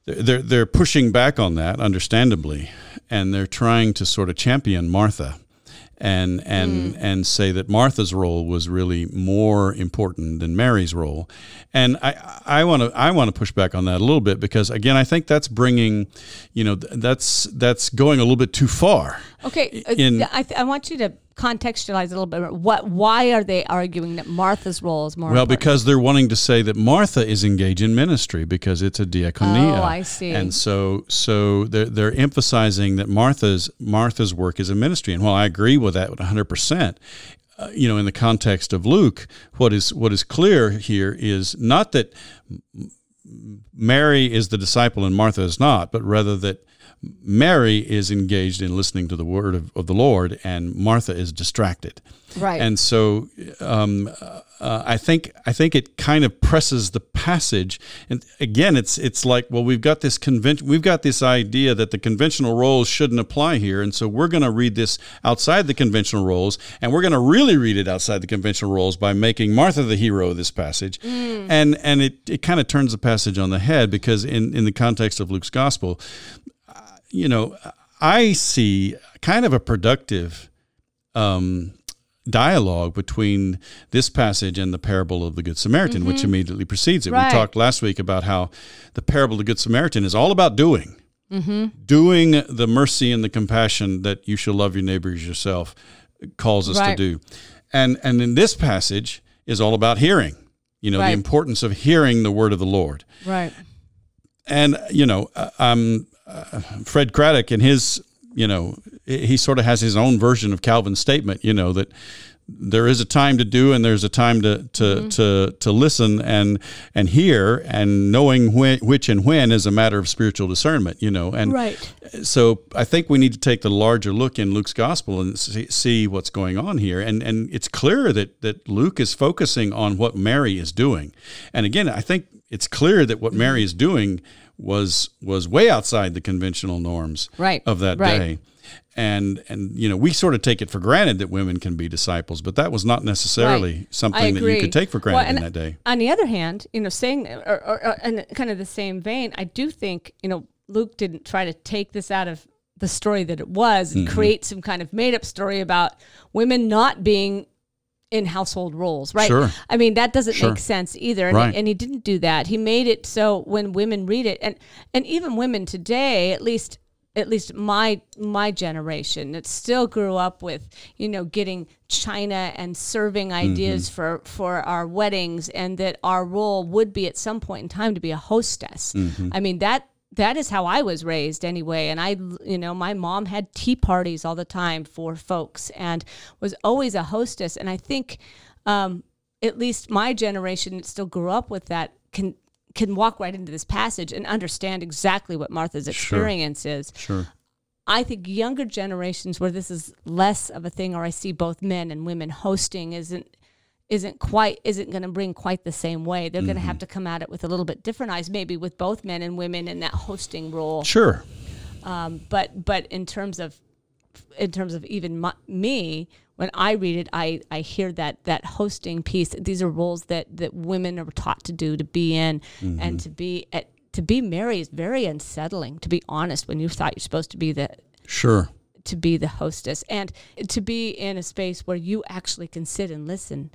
they're they're- pushing back on that, understandably, and they're trying to sort of champion Martha. And and and say that Martha's role was really more important than Mary's role, and I I want to I want to push back on that a little bit because again I think that's bringing, you know, that's that's going a little bit too far. Okay, uh, in- I, th- I want you to contextualize a little bit. more. What? Why are they arguing that Martha's role is more? Well, important? because they're wanting to say that Martha is engaged in ministry because it's a diaconia. Oh, I see. And so, so they're they're emphasizing that Martha's Martha's work is a ministry. And while I agree with that 100 percent, uh, you know, in the context of Luke, what is what is clear here is not that Mary is the disciple and Martha is not, but rather that Mary is engaged in listening to the word of, of the Lord and Martha is distracted. right. And so um, uh, I think I think it kind of presses the passage. And again, it's it's like well, we've got this convention, we've got this idea that the conventional roles shouldn't apply here, and so we're going to read this outside the conventional roles, and we're going to really read it outside the conventional roles by making Martha the hero of this passage, and and it it kind of turns the passage on the head because in in the context of Luke's gospel, you know, I see kind of a productive um, dialogue between this passage and the parable of the Good Samaritan, which immediately precedes it. Mm-hmm. Right. We talked last week about how the parable of the Good Samaritan is all about doing. Mm-hmm. Doing the mercy and the compassion that you shall love your neighbor as yourself calls us Right. to do. And and in this passage is all about hearing. You know, Right. the importance of hearing the word of the Lord. right. And you know, uh, um, uh, Fred Craddock in his, you know, he sort of has his own version of Calvin's statement. You know that there is a time to do and there's a time to to Mm-hmm. to, to listen and and hear and knowing when, which and when is a matter of spiritual discernment. You know, and Right. so I think we need to take the larger look in Luke's gospel and see, see what's going on here. And and it's clear that that Luke is focusing on what Mary is doing. And again, I think it's clear that what Mary is doing was was way outside the conventional norms Right. of that Right. day. And and you know we sort of take it for granted that women can be disciples, but that was not necessarily Right. Something that you could take for granted and in that day. On the other hand, you know, saying or, or, or in kind of the same vein, I do think you know Luke didn't try to take this out of the story that it was Mm-hmm. and create some kind of made up story about women not being in household roles, right? Sure. I mean, that doesn't Sure. make sense either. And, Right. he, and he didn't do that. He made it so when women read it, and and even women today, at least at least my my generation, that still grew up with you know getting china and serving ideas Mm-hmm. for for our weddings, and that our role would be at some point in time to be a hostess. Mm-hmm. I mean that that is how I was raised anyway. And I, you know, my mom had tea parties all the time for folks and was always a hostess. And I think, um, at least my generation still grew up with that can can walk right into this passage and understand exactly what Martha's experience sure. is. Sure. I think younger generations where this is less of a thing, or I see both men and women hosting, isn't isn't quite isn't going to bring quite the same way. They're mm-hmm. going to have to come at it with a little bit different eyes, maybe with both men and women in that hosting role. Sure. Um, but but in terms of in terms of even my, me, when I read it, I, I hear that that hosting piece. These are roles that that women are taught to do, to be in, mm-hmm. and to be at to be Mary is very unsettling. To be honest, when you thought you're supposed to be the sure to be the hostess and to be in a space where you actually can sit and listen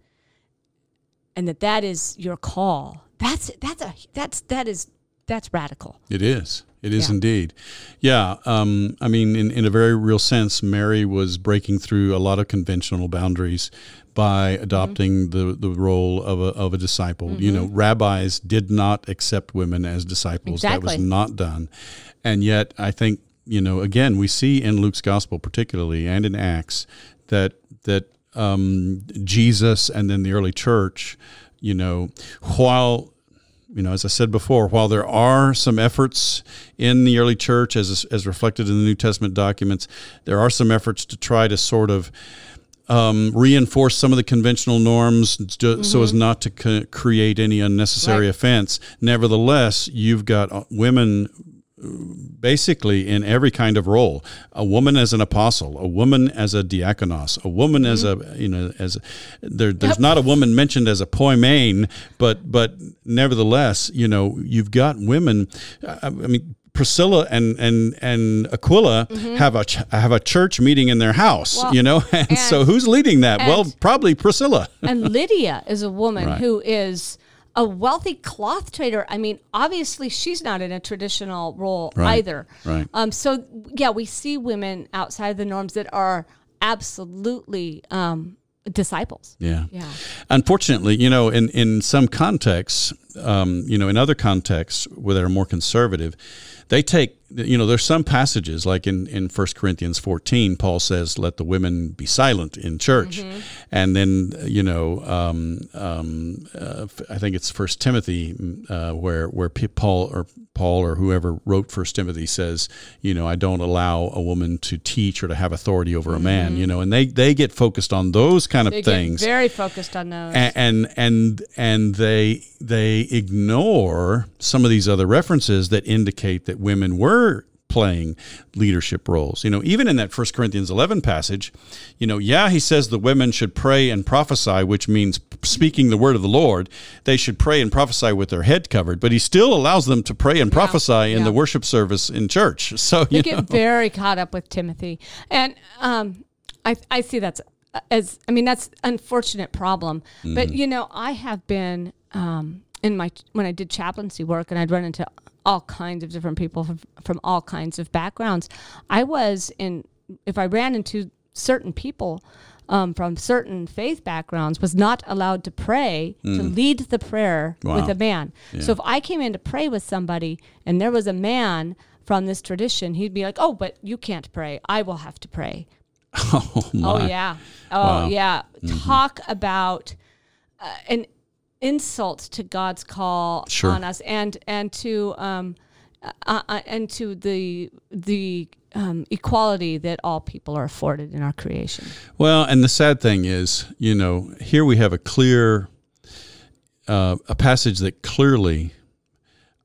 and that that is your call. That's that's a that's that is that's radical. It is. It is yeah. indeed. Yeah. Um, I mean, in, in a very real sense, Mary was breaking through a lot of conventional boundaries by adopting mm-hmm. the, the role of a, of a disciple. Mm-hmm. You know, mm-hmm. rabbis did not accept women as disciples. Exactly. That was not done. And yet, I think, you know, again, we see in Luke's gospel, particularly, and in Acts, that, that um, Jesus and then the early church, you know, while you know, as I said before, while there are some efforts in the early church, as as reflected in the New Testament documents, there are some efforts to try to sort of um, reinforce some of the conventional norms mm-hmm. so as mm-hmm. not to co- create any unnecessary right. offense. Nevertheless, you've got uh, women basically in every kind of role a woman as an apostle a woman as a diakonos a woman mm-hmm. as a you know as a, there, there's yep. not a woman mentioned as a poimen but but nevertheless you know you've got women I, I mean Priscilla and and and Aquila mm-hmm. have a ch- have a church meeting in their house, well, you know, and, (laughs) and, so who's leading that? Well, probably Priscilla. and Lydia is a woman (laughs) right. who is a wealthy cloth trader. I mean, obviously, she's not in a traditional role right, either. Right. Um, so, yeah, we see women outside the norms that are absolutely um, disciples. Yeah. Yeah. Unfortunately, you know, in in some contexts, um, you know, in other contexts where they're more conservative, they take you know there's some passages like in in 1 corinthians 14 paul says let the women be silent in church mm-hmm. and then you know um, um, uh, i think it's first timothy uh, where where paul or paul or whoever wrote first timothy says you know i don't allow a woman to teach or to have authority over a man mm-hmm. you know and they they get focused on those kind of they things very focused on those and, and and and they they ignore some of these other references that indicate that women were playing leadership roles. You know, even in that 1 Corinthians 11 passage, you know, yeah, he says the women should pray and prophesy, which means speaking the word of the Lord. They should pray and prophesy with their head covered, but he still allows them to pray and yeah, prophesy in the worship service in church. (laughs) So you, get very caught up with Timothy. And um, I, I see that's as, I mean, that's unfortunate problem. Mm-hmm. But, you know, I have been um, in my, when I did chaplaincy work and I'd run into all kinds of different people from, from all kinds of backgrounds. I was in, if I ran into certain people um, from certain faith backgrounds, was not allowed to pray, mm. to lead the prayer wow. with a man. Yeah. So if I came in to pray with somebody and there was a man from this tradition, he'd be like, oh, but you can't pray. I will have to pray. (laughs) Oh, my. oh yeah. Oh, wow. yeah. Mm-hmm. Talk about, uh, and insult to God's call sure. on us and and to um, uh, uh, and to the the um, equality that all people are afforded in our creation. Well, and the sad thing is, you know, here we have a clear uh, a passage that clearly,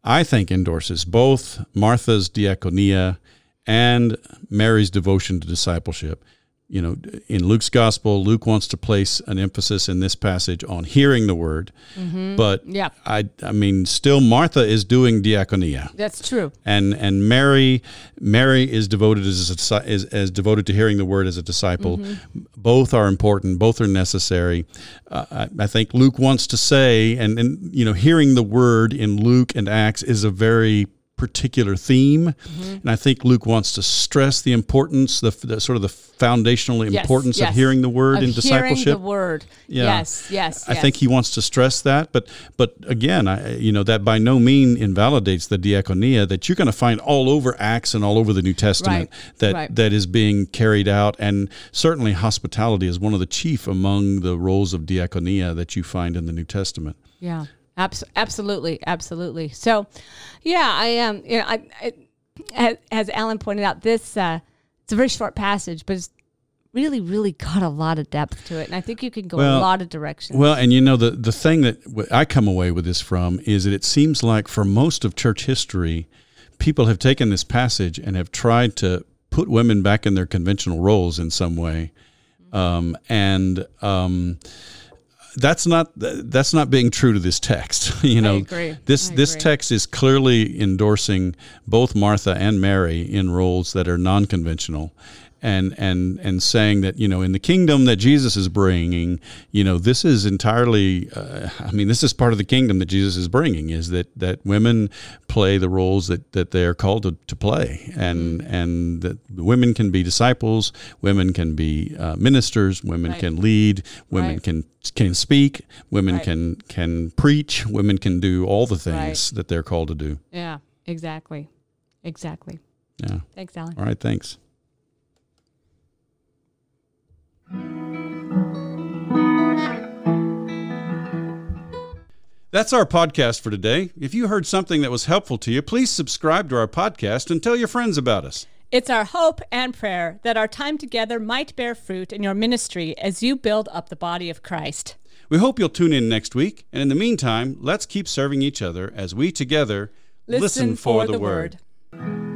I think, endorses both Martha's diaconia and Mary's devotion to discipleship you know, in Luke's gospel, Luke wants to place an emphasis in this passage on hearing the word. Mm-hmm. But yeah. I, I mean, still Martha is doing diaconia. That's true. And and Mary, Mary is devoted as a, is as devoted to hearing the word as a disciple. Mm-hmm. Both are important. Both are necessary. Uh, I, I, think Luke wants to say, and and you know, hearing the word in Luke and Acts is a very particular theme, mm-hmm. and I think Luke wants to stress the importance, the, the sort of the foundational yes, importance yes. of hearing the word of in discipleship. the word, yeah. yes, yes. I yes. think he wants to stress that, but but again, I, you know that by no mean invalidates the diaconia that you're going to find all over Acts and all over the New Testament right, that right. that is being carried out, and certainly hospitality is one of the chief among the roles of diaconia that you find in the New Testament. Yeah. Abs- absolutely, absolutely. So, yeah, I am. Um, you know, I, I, as Alan pointed out, this uh, it's a very short passage, but it's really, really got a lot of depth to it, and I think you can go well, a lot of directions. Well, and you know, the the thing that I come away with this from is that it seems like for most of church history, people have taken this passage and have tried to put women back in their conventional roles in some way, um, and. Um, that's not that's not being true to this text. (laughs) you know, this this text is clearly endorsing both Martha and Mary in roles that are non-conventional, and and and saying that you know in the kingdom that Jesus is bringing, you know this is entirely. Uh, I mean, this is part of the kingdom that Jesus is bringing is that that women play the roles that that they are called to, to play, and mm-hmm. and that women can be disciples, women can be uh, ministers, women right. can lead, women right. can can speak, women right. can can preach, women can do all the things that they're called to do. Yeah, exactly, exactly. Yeah. Thanks, Alan. All right, thanks. That's our podcast for today. If you heard something that was helpful to you, please subscribe to our podcast and tell your friends about us. It's our hope and prayer that our time together might bear fruit in your ministry as you build up the body of Christ. We hope you'll tune in next week. And in the meantime, let's keep serving each other as we together listen, listen for, for, the, word. word.